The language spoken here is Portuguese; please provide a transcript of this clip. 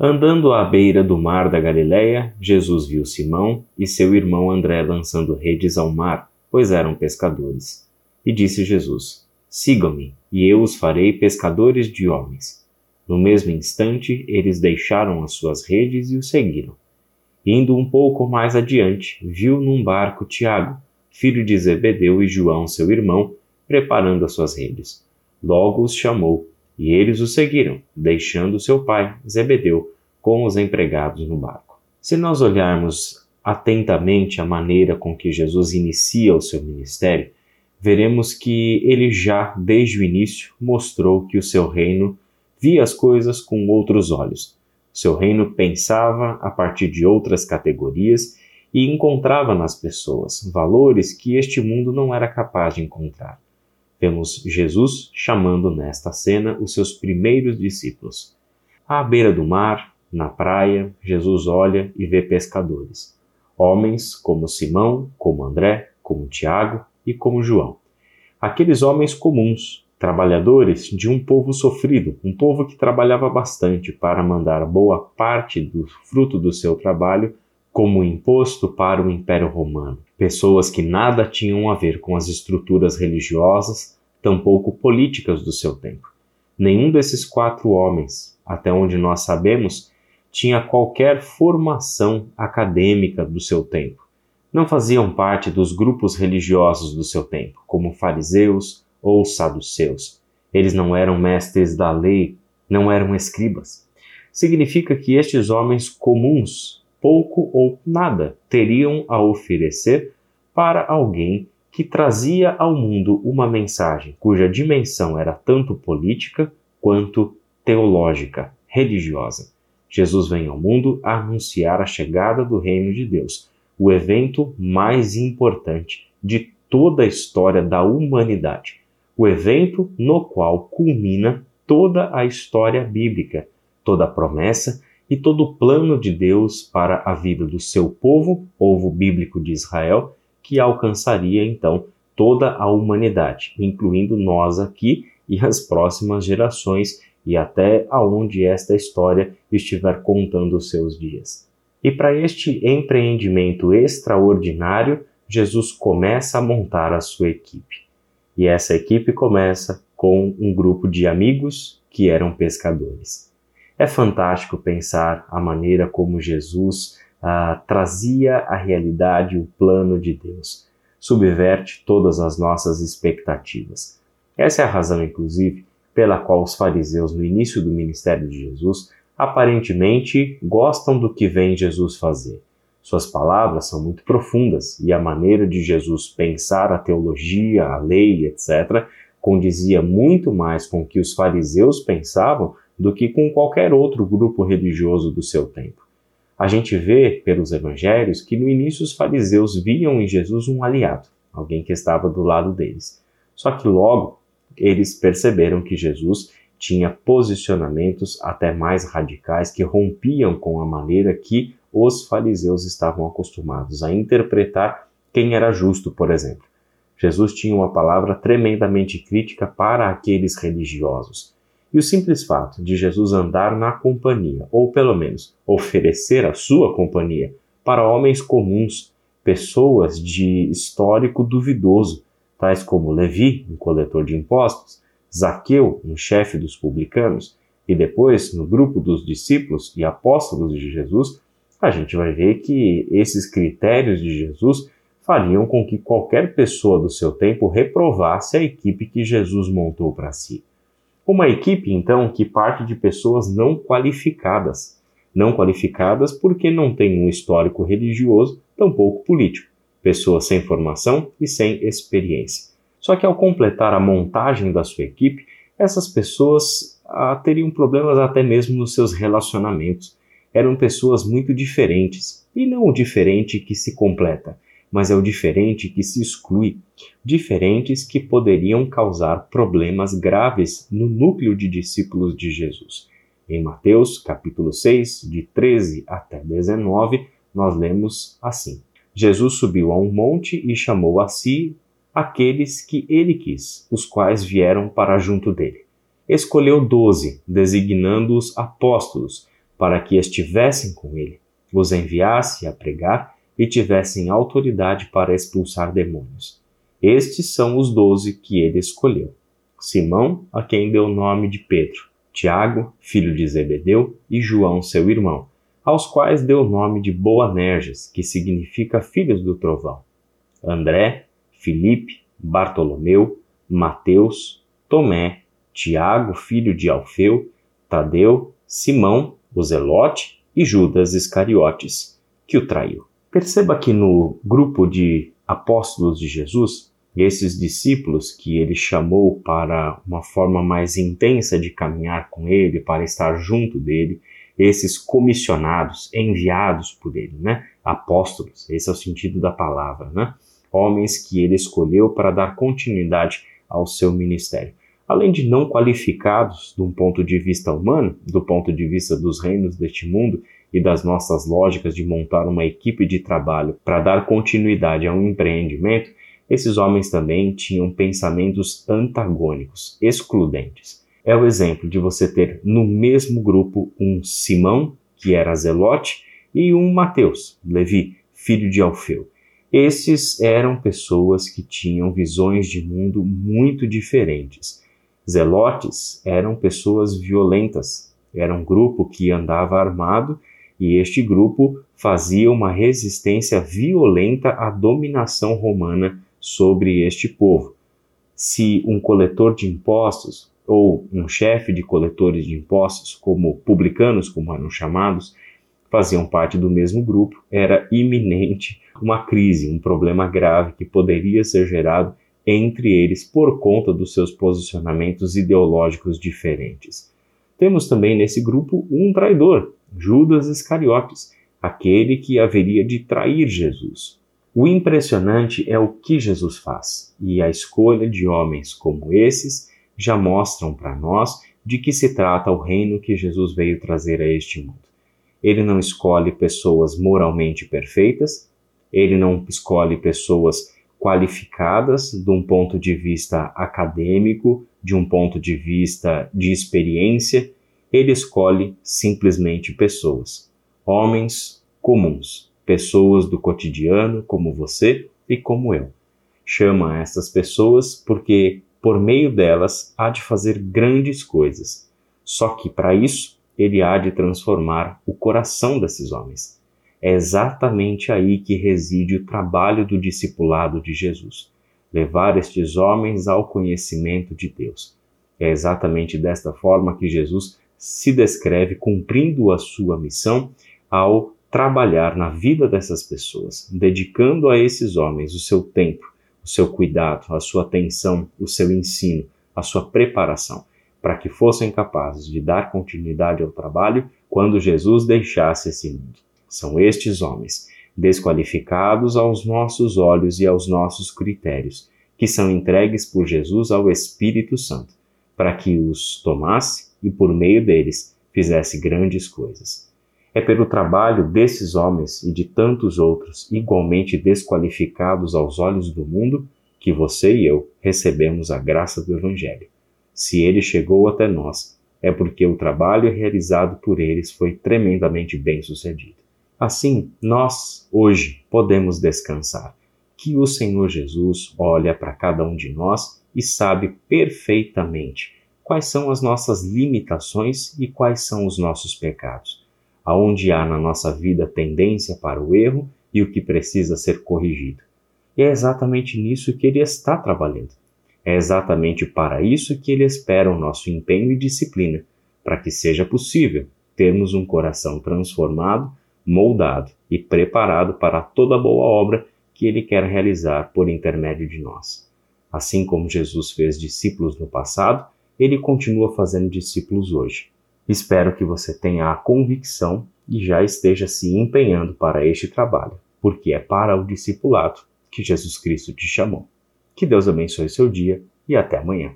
Andando à beira do mar da Galiléia, Jesus viu Simão e seu irmão André lançando redes ao mar, pois eram pescadores. E disse Jesus: Sigam-me, e eu os farei pescadores de homens. No mesmo instante, eles deixaram as suas redes e o seguiram. Indo um pouco mais adiante, viu num barco Tiago, filho de Zebedeu, e João, seu irmão, preparando as suas redes. Logo os chamou e eles o seguiram, deixando seu pai, Zebedeu, com os empregados no barco. Se nós olharmos atentamente a maneira com que Jesus inicia o seu ministério, veremos que ele já, desde o início, mostrou que o seu reino via as coisas com outros olhos. Seu reino pensava a partir de outras categorias e encontrava nas pessoas valores que este mundo não era capaz de encontrar. Vemos Jesus chamando nesta cena os seus primeiros discípulos. À beira do mar, na praia, Jesus olha e vê pescadores. Homens como Simão, como André, como Tiago e como João. Aqueles homens comuns, trabalhadores de um povo sofrido, um povo que trabalhava bastante para mandar boa parte do fruto do seu trabalho como imposto para o Império Romano pessoas que nada tinham a ver com as estruturas religiosas, tampouco políticas do seu tempo. Nenhum desses quatro homens, até onde nós sabemos, tinha qualquer formação acadêmica do seu tempo. Não faziam parte dos grupos religiosos do seu tempo, como fariseus ou saduceus. Eles não eram mestres da lei, não eram escribas. Significa que estes homens comuns pouco ou nada teriam a oferecer para alguém que trazia ao mundo uma mensagem cuja dimensão era tanto política quanto teológica, religiosa. Jesus vem ao mundo a anunciar a chegada do reino de Deus, o evento mais importante de toda a história da humanidade, o evento no qual culmina toda a história bíblica, toda a promessa e todo o plano de Deus para a vida do seu povo, povo bíblico de Israel, que alcançaria então toda a humanidade, incluindo nós aqui e as próximas gerações e até aonde esta história estiver contando os seus dias. E para este empreendimento extraordinário, Jesus começa a montar a sua equipe. E essa equipe começa com um grupo de amigos que eram pescadores. É fantástico pensar a maneira como Jesus ah, trazia a realidade, o plano de Deus. Subverte todas as nossas expectativas. Essa é a razão, inclusive, pela qual os fariseus, no início do ministério de Jesus, aparentemente gostam do que vem Jesus fazer. Suas palavras são muito profundas e a maneira de Jesus pensar a teologia, a lei, etc., condizia muito mais com o que os fariseus pensavam do que com qualquer outro grupo religioso do seu tempo. A gente vê pelos evangelhos que no início os fariseus viam em Jesus um aliado, alguém que estava do lado deles. Só que logo eles perceberam que Jesus tinha posicionamentos até mais radicais que rompiam com a maneira que os fariseus estavam acostumados a interpretar quem era justo, por exemplo. Jesus tinha uma palavra tremendamente crítica para aqueles religiosos. E o simples fato de Jesus andar na companhia, ou pelo menos oferecer a sua companhia, para homens comuns, pessoas de histórico duvidoso, tais como Levi, um coletor de impostos, Zaqueu, um chefe dos publicanos, e depois no grupo dos discípulos e apóstolos de Jesus, a gente vai ver que esses critérios de Jesus fariam com que qualquer pessoa do seu tempo reprovasse a equipe que Jesus montou para si. Uma equipe, então, que parte de pessoas não qualificadas. Não qualificadas porque não têm um histórico religioso, tampouco político. Pessoas sem formação e sem experiência. Só que ao completar a montagem da sua equipe, essas pessoas ah, teriam problemas até mesmo nos seus relacionamentos. Eram pessoas muito diferentes, e não o diferente que se completa, mas é o diferente que se exclui, diferentes que poderiam causar problemas graves no núcleo de discípulos de Jesus. Em Mateus, capítulo 6, de 13 até 19, nós lemos assim: Jesus subiu a um monte e chamou a si aqueles que ele quis, os quais vieram para junto dele. Escolheu doze, designando-os apóstolos, para que estivessem com ele, os enviasse a pregar e tivessem autoridade para expulsar demônios. Estes são os doze que ele escolheu: Simão, a quem deu o nome de Pedro, Tiago, filho de Zebedeu, e João, seu irmão, aos quais deu o nome de Boanerges, que significa filhos do trovão, André, Filipe, Bartolomeu, Mateus, Tomé, Tiago, filho de Alfeu, Tadeu, Simão, o Zelote e Judas Iscariotes, que o traiu. Perceba que no grupo de apóstolos de Jesus, esses discípulos que ele chamou para uma forma mais intensa de caminhar com ele, para estar junto dele, esses comissionados, enviados por ele, né? Apóstolos, esse é o sentido da palavra, né? Homens que ele escolheu para dar continuidade ao seu ministério. Além de não qualificados de um ponto de vista humano, do ponto de vista dos reinos deste mundo e das nossas lógicas de montar uma equipe de trabalho para dar continuidade a um empreendimento, esses homens também tinham pensamentos antagônicos, excludentes. É o exemplo de você ter no mesmo grupo um Simão, que era zelote, e um Mateus, Levi, filho de Alfeu. Esses eram pessoas que tinham visões de mundo muito diferentes. Zelotes eram pessoas violentas, era um grupo que andava armado e este grupo fazia uma resistência violenta à dominação romana sobre este povo. Se um coletor de impostos ou um chefe de coletores de impostos, como publicanos, como eram chamados, faziam parte do mesmo grupo, era iminente uma crise, um problema grave que poderia ser gerado entre eles por conta dos seus posicionamentos ideológicos diferentes. Temos também nesse grupo um traidor, Judas Iscariotes, aquele que haveria de trair Jesus. O impressionante é o que Jesus faz, e a escolha de homens como esses já mostram para nós de que se trata o reino que Jesus veio trazer a este mundo. Ele não escolhe pessoas moralmente perfeitas, ele não escolhe pessoas qualificadas de um ponto de vista acadêmico, de um ponto de vista de experiência, ele escolhe simplesmente pessoas, homens comuns, pessoas do cotidiano como você e como eu. Chama essas pessoas porque por meio delas há de fazer grandes coisas. Só que para isso ele há de transformar o coração desses homens. É exatamente aí que reside o trabalho do discipulado de Jesus levar estes homens ao conhecimento de Deus. É exatamente desta forma que Jesus se descreve cumprindo a sua missão ao trabalhar na vida dessas pessoas, dedicando a esses homens o seu tempo, o seu cuidado, a sua atenção, o seu ensino, a sua preparação, para que fossem capazes de dar continuidade ao trabalho quando Jesus deixasse esse mundo. São estes homens, desqualificados aos nossos olhos e aos nossos critérios, que são entregues por Jesus ao Espírito Santo, para que os tomasse e por meio deles fizesse grandes coisas. É pelo trabalho desses homens e de tantos outros igualmente desqualificados aos olhos do mundo que você e eu recebemos a graça do Evangelho. Se ele chegou até nós, é porque o trabalho realizado por eles foi tremendamente bem sucedido. Assim, nós, hoje, podemos descansar, que o Senhor Jesus olha para cada um de nós e sabe perfeitamente quais são as nossas limitações e quais são os nossos pecados, aonde há na nossa vida tendência para o erro e o que precisa ser corrigido. E é exatamente nisso que Ele está trabalhando. É exatamente para isso que Ele espera o nosso empenho e disciplina, para que seja possível termos um coração transformado moldado e preparado para toda boa obra que ele quer realizar por intermédio de nós. Assim como Jesus fez discípulos no passado, ele continua fazendo discípulos hoje. Espero que você tenha a convicção e já esteja se empenhando para este trabalho, porque é para o discipulado que Jesus Cristo te chamou. Que Deus abençoe seu dia e até amanhã.